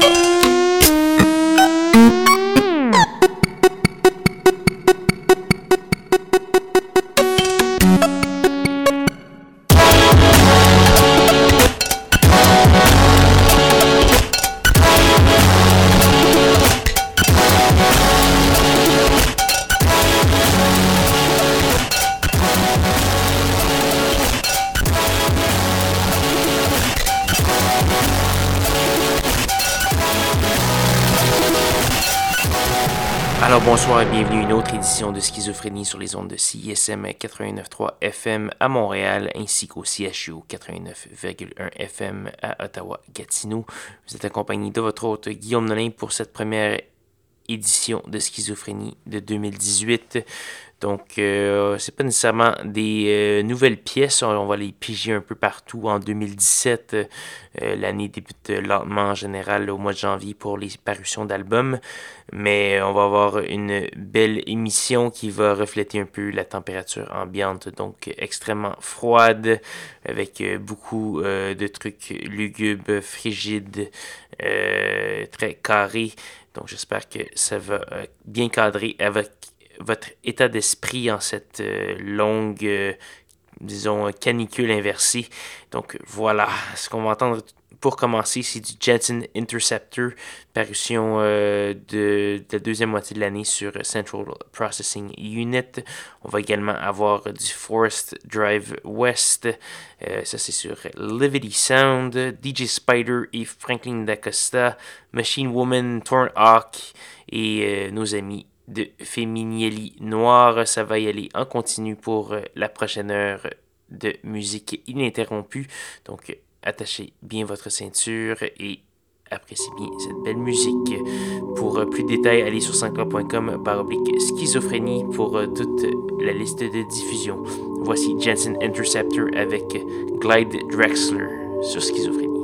bonsoir et Schizophrénie sur les ondes de CISM 89.3 FM à Montréal ainsi qu'au CHU 89.1 FM à Ottawa-Gatineau. Vous êtes accompagné de votre hôte Guillaume Nolin pour cette première édition de Schizophrénie de 2018. Donc, euh, c'est pas nécessairement des euh, nouvelles pièces, on, va les piger un peu partout. En 2017, euh, l'année débute lentement en général au mois de janvier pour les parutions d'albums, mais on va avoir une belle émission qui va refléter un peu la température ambiante, donc extrêmement froide, avec beaucoup de trucs lugubres, frigides, très carrés. Donc, j'espère que ça va bien cadrer avec votre état d'esprit en cette euh, longue, euh, disons, canicule inversée. Donc voilà, ce qu'on va entendre pour commencer, c'est du Jetson Interceptor, parution euh, de, la deuxième moitié de l'année sur Central Processing Unit. On va également avoir du Forest Drive West, ça c'est sur Livity Sound, DJ Spider et Franklin D'Acosta, Machine Woman, Torn Hawk et nos amis de Féminielli Noir. Ça va y aller en continu pour euh, la prochaine heure de musique ininterrompue. Donc, attachez bien votre ceinture et appréciez bien cette belle musique. Pour euh, plus de détails, allez sur sanscloud.com par oblique schizophrénie pour euh, toute la liste de diffusion. Voici Jensen Interceptor avec Glide Drexler sur schizophrénie.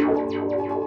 よし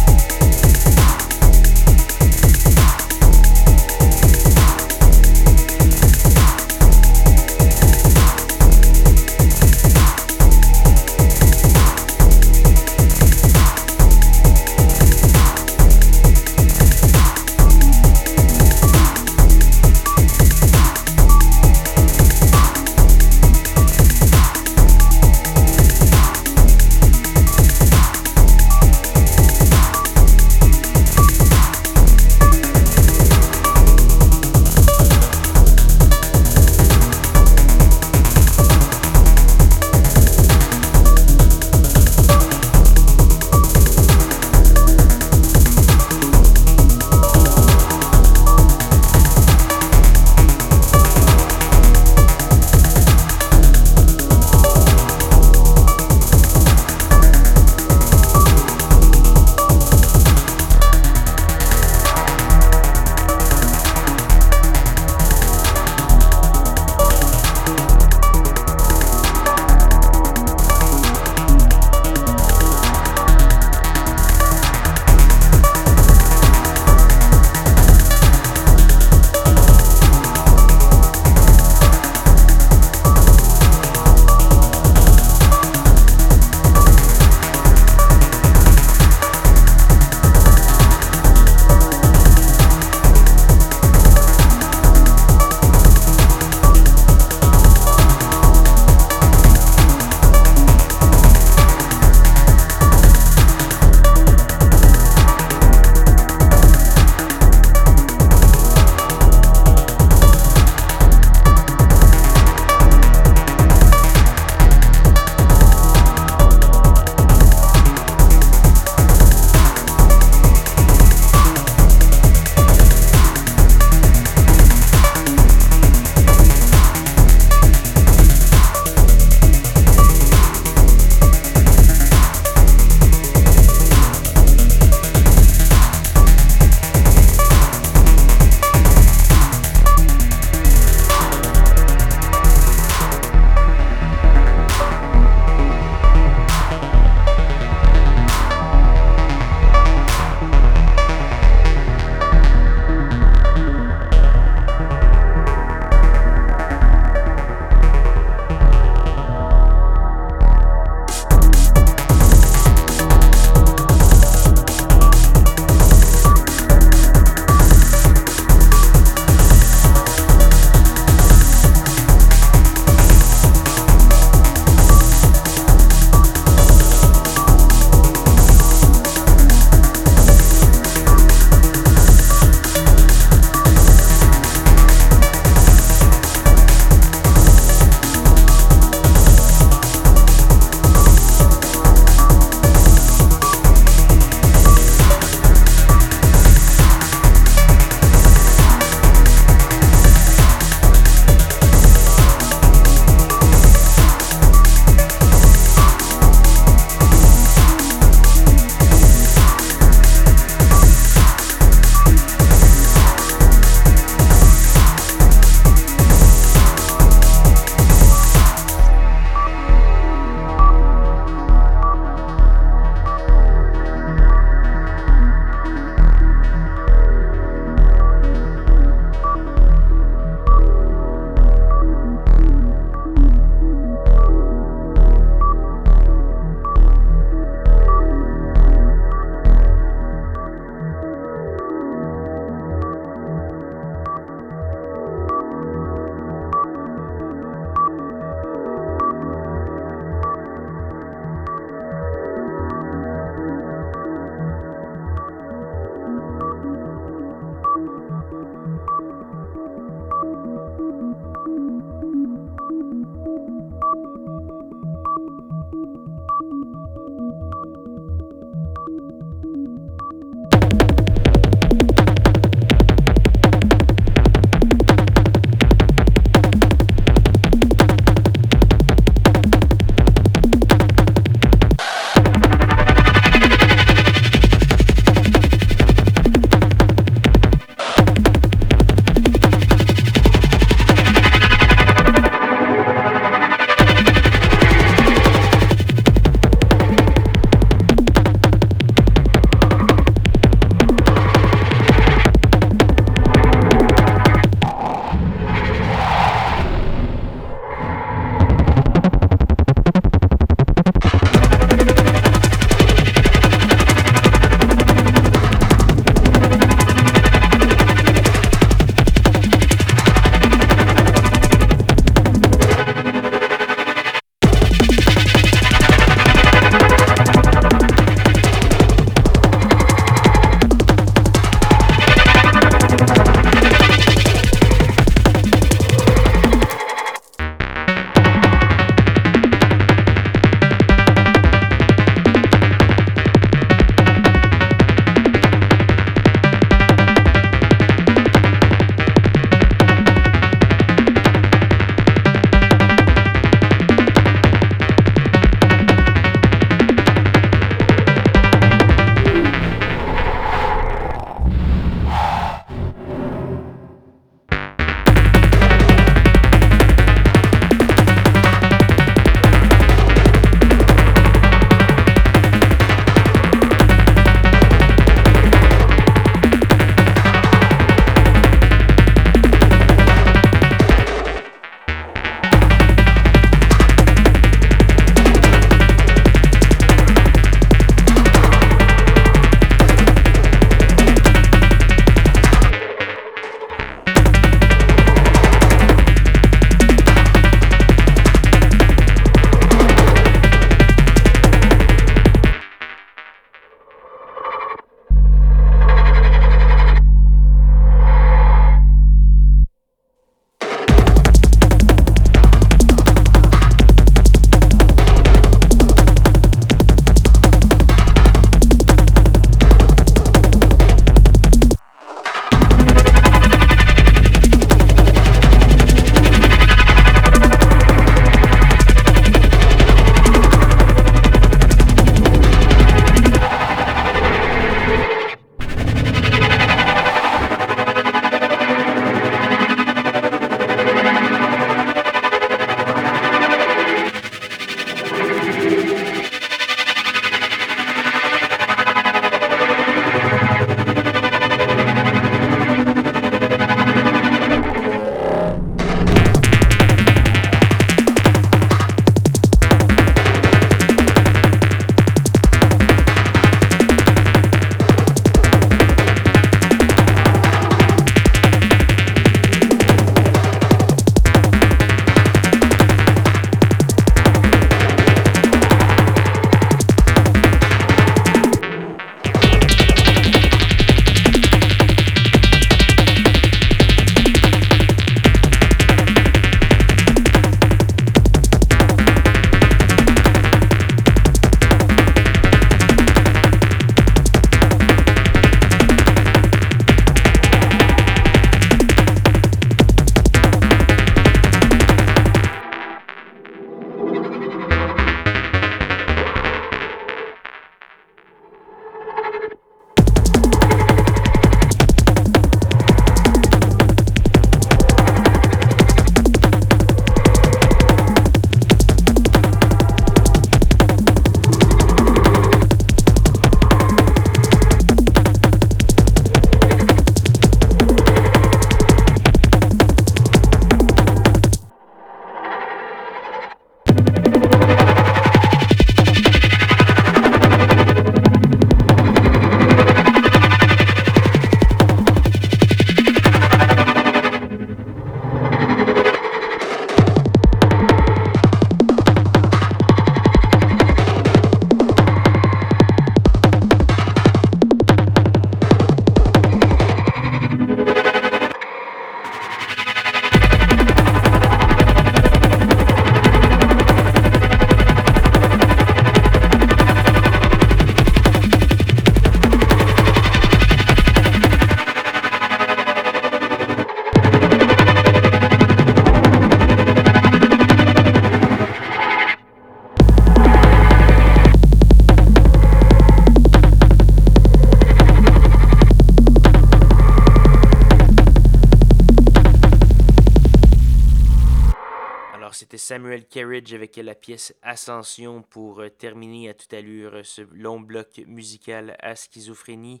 Carriage avec la pièce Ascension pour terminer à toute allure ce long bloc musical à schizophrénie.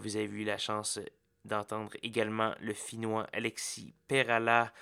vous avez eu la chance d'entendre également le finnois Alexis Perala,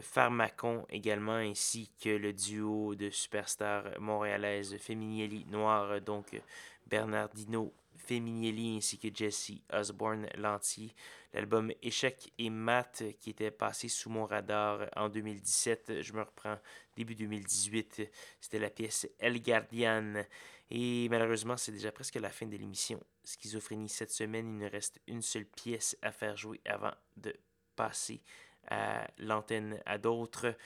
Pharmacon également, ainsi que le duo de superstars montréalaises Feminielli Noir, donc Bernardino Feminielli ainsi que Jesse Osborne Lantier. L'album Échec et Mat qui était passé sous mon radar en 2017, je me reprends début 2018, c'était la pièce El Guardian. Et malheureusement, c'est déjà presque la fin de l'émission. Schizophrénie cette semaine, il nous reste une seule pièce à faire jouer avant de passer à l'antenne à d'autres.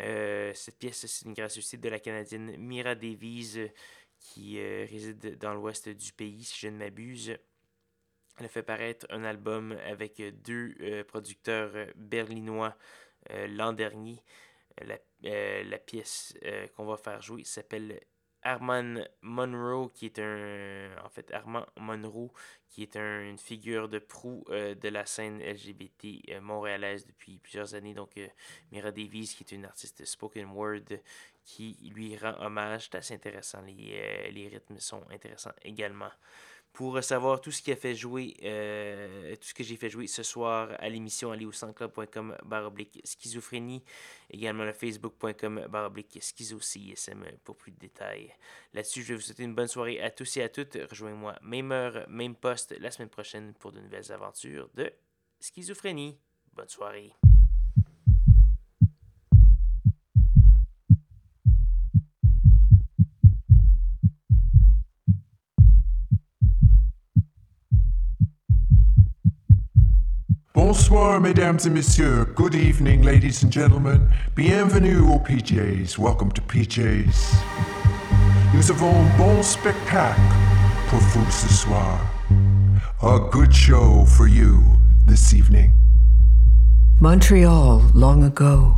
Euh, cette pièce, c'est une gracieuseté de la Canadienne Mira Davies qui euh, réside dans l'ouest du pays, si je ne m'abuse. Elle a fait paraître un album avec deux euh, producteurs euh, berlinois l'an dernier. La, la pièce qu'on va faire jouer s'appelle Armand Monroe, qui est un. En fait, Armand Monroe, qui est une figure de proue de la scène LGBT montréalaise depuis plusieurs années. Donc, Mira Davies, qui est une artiste spoken word qui lui rend hommage. C'est assez intéressant. Les, euh, les, rythmes sont intéressants également. Pour savoir tout ce qui a fait jouer, euh, tout ce que j'ai fait jouer ce soir à l'émission, allez au centreclub.com baroblique schizophrénie, également le facebook.com baroblique schizocism pour plus de détails. Là-dessus, je vais vous souhaiter une bonne soirée à tous et à toutes. Rejoignez-moi même heure, même poste la semaine prochaine pour de nouvelles aventures de schizophrénie. Bonne soirée. Bonsoir, mesdames et messieurs. Good evening, ladies and gentlemen. Bienvenue au PJs. Welcome to PJs. Nous avons un bon spectacle pour vous ce soir. A good show for you this evening. Montreal, long ago.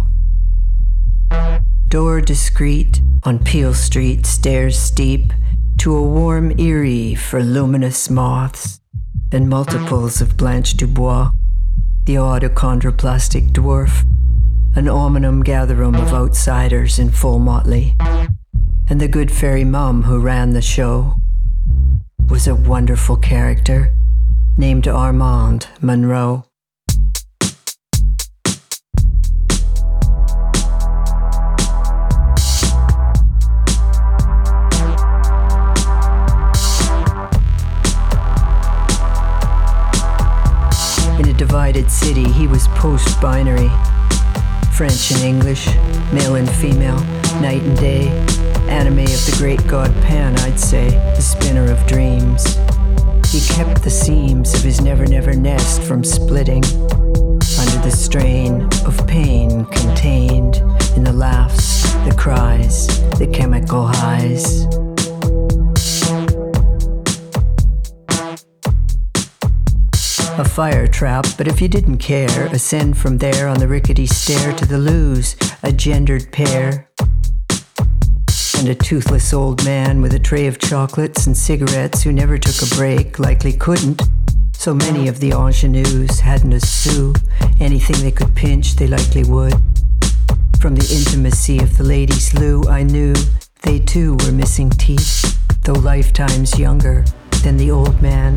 Door discreet, on Peel Street, stairs steep, to a warm eyrie for luminous moths, and multiples of Blanche Dubois the autochondroplastic dwarf, an omnium gatherum of outsiders in full motley, and the good fairy mum who ran the show was a wonderful character named Armand Monroe. Divided city, he was post binary. French and English, male and female, night and day. Anime of the great god Pan, I'd say, the spinner of dreams. He kept the seams of his never never nest from splitting under the strain of pain contained in the laughs, the cries, the chemical highs. A fire trap, but if you didn't care, ascend from there on the rickety stair to the loos, a gendered pair. And a toothless old man with a tray of chocolates and cigarettes who never took a break, likely couldn't. So many of the ingenues hadn't a sou. Anything they could pinch, they likely would. From the intimacy of the ladies' loo, I knew they too were missing teeth, though lifetimes younger than the old man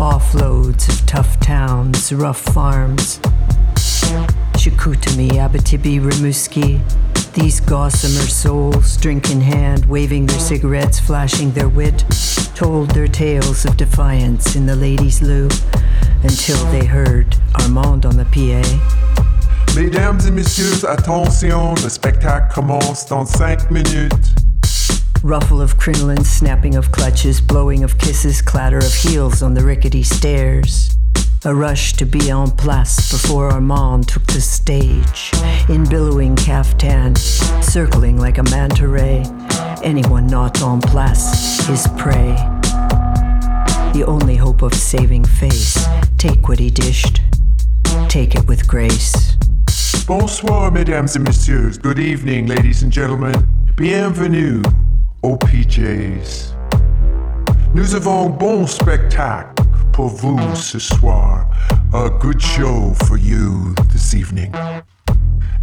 offloads of tough towns, rough farms. Chicoutimi, Abitibi, Rimouski, these gossamer souls, drink in hand, waving their cigarettes, flashing their wit, told their tales of defiance in the ladies' loo until they heard Armand on the PA. Mesdames et messieurs, attention, le spectacle commence dans cinq minutes. Ruffle of crinoline, snapping of clutches, blowing of kisses, clatter of heels on the rickety stairs. A rush to be en place before Armand took the stage. In billowing caftan, circling like a manta ray. Anyone not en place is prey. The only hope of saving face. Take what he dished, take it with grace. Bonsoir, mesdames et messieurs. Good evening, ladies and gentlemen. Bienvenue OPJs. Nous avons bon spectacle pour vous ce soir. A good show for you this evening.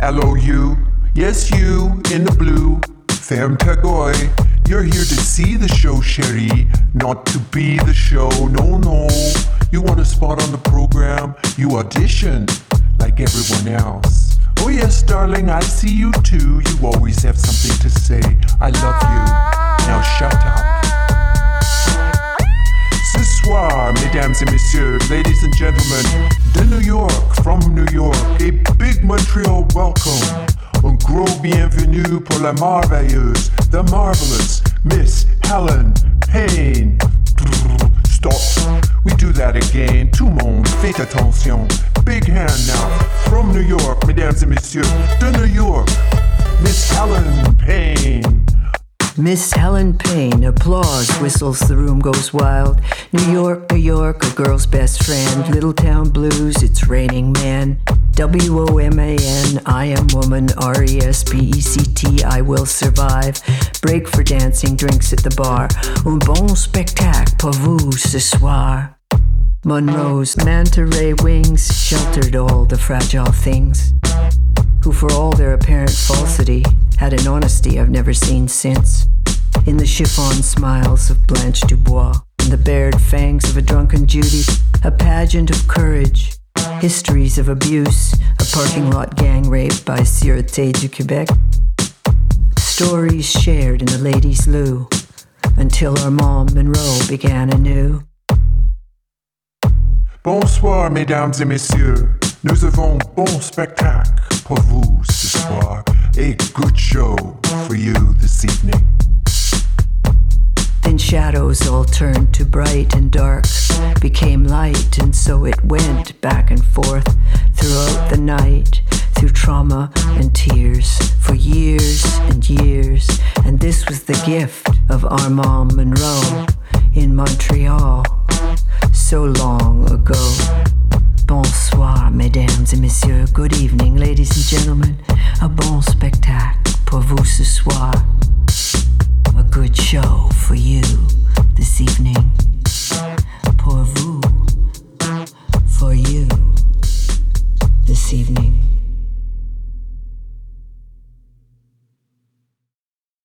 LOU, Yes, you in the blue, ferme ta You're here to see the show, Sherry, not to be the show. No, no. You want a spot on the program? You audition like everyone else. Oh, yes, darling, I see you too. You always have something to say. I love you. Now shut up. Ce soir, mesdames et messieurs, ladies and gentlemen, de New York, from New York, a big Montreal welcome. Un gros bienvenue pour la merveilleuse, the marvelous Miss Helen Payne. Stop. We do that again. Tout le monde, faites attention. Big hand now. From New York, mesdames et messieurs, de New York, Miss Helen Payne. Miss Helen Payne, applause, whistles, the room goes wild. New York, New York, a girl's best friend. Little town blues, it's raining man. W O M A N, I am woman, R E S P E C T, I will survive. Break for dancing, drinks at the bar. Un bon spectacle pour vous ce soir. Monroe's manta ray wings sheltered all the fragile things who, for all their apparent falsity, had an honesty I've never seen since. In the chiffon smiles of Blanche Dubois, and the bared fangs of a drunken Judy, a pageant of courage, histories of abuse, a parking lot gang rape by Sûreté du Québec, stories shared in the ladies' loo, until our Armand Monroe began anew. Bonsoir, mesdames et messieurs. Nous avons bon spectacle pour vous ce soir. A good show for you this evening. Then shadows all turned to bright and dark, became light, and so it went back and forth throughout the night, through trauma and tears, for years and years. And this was the gift of Armand Monroe in Montreal, so long ago. Bonsoir, mesdames et messieurs. Good evening, ladies and gentlemen. Un bon spectacle pour vous ce soir have a good show for you this evening. Pour vous for you this evening.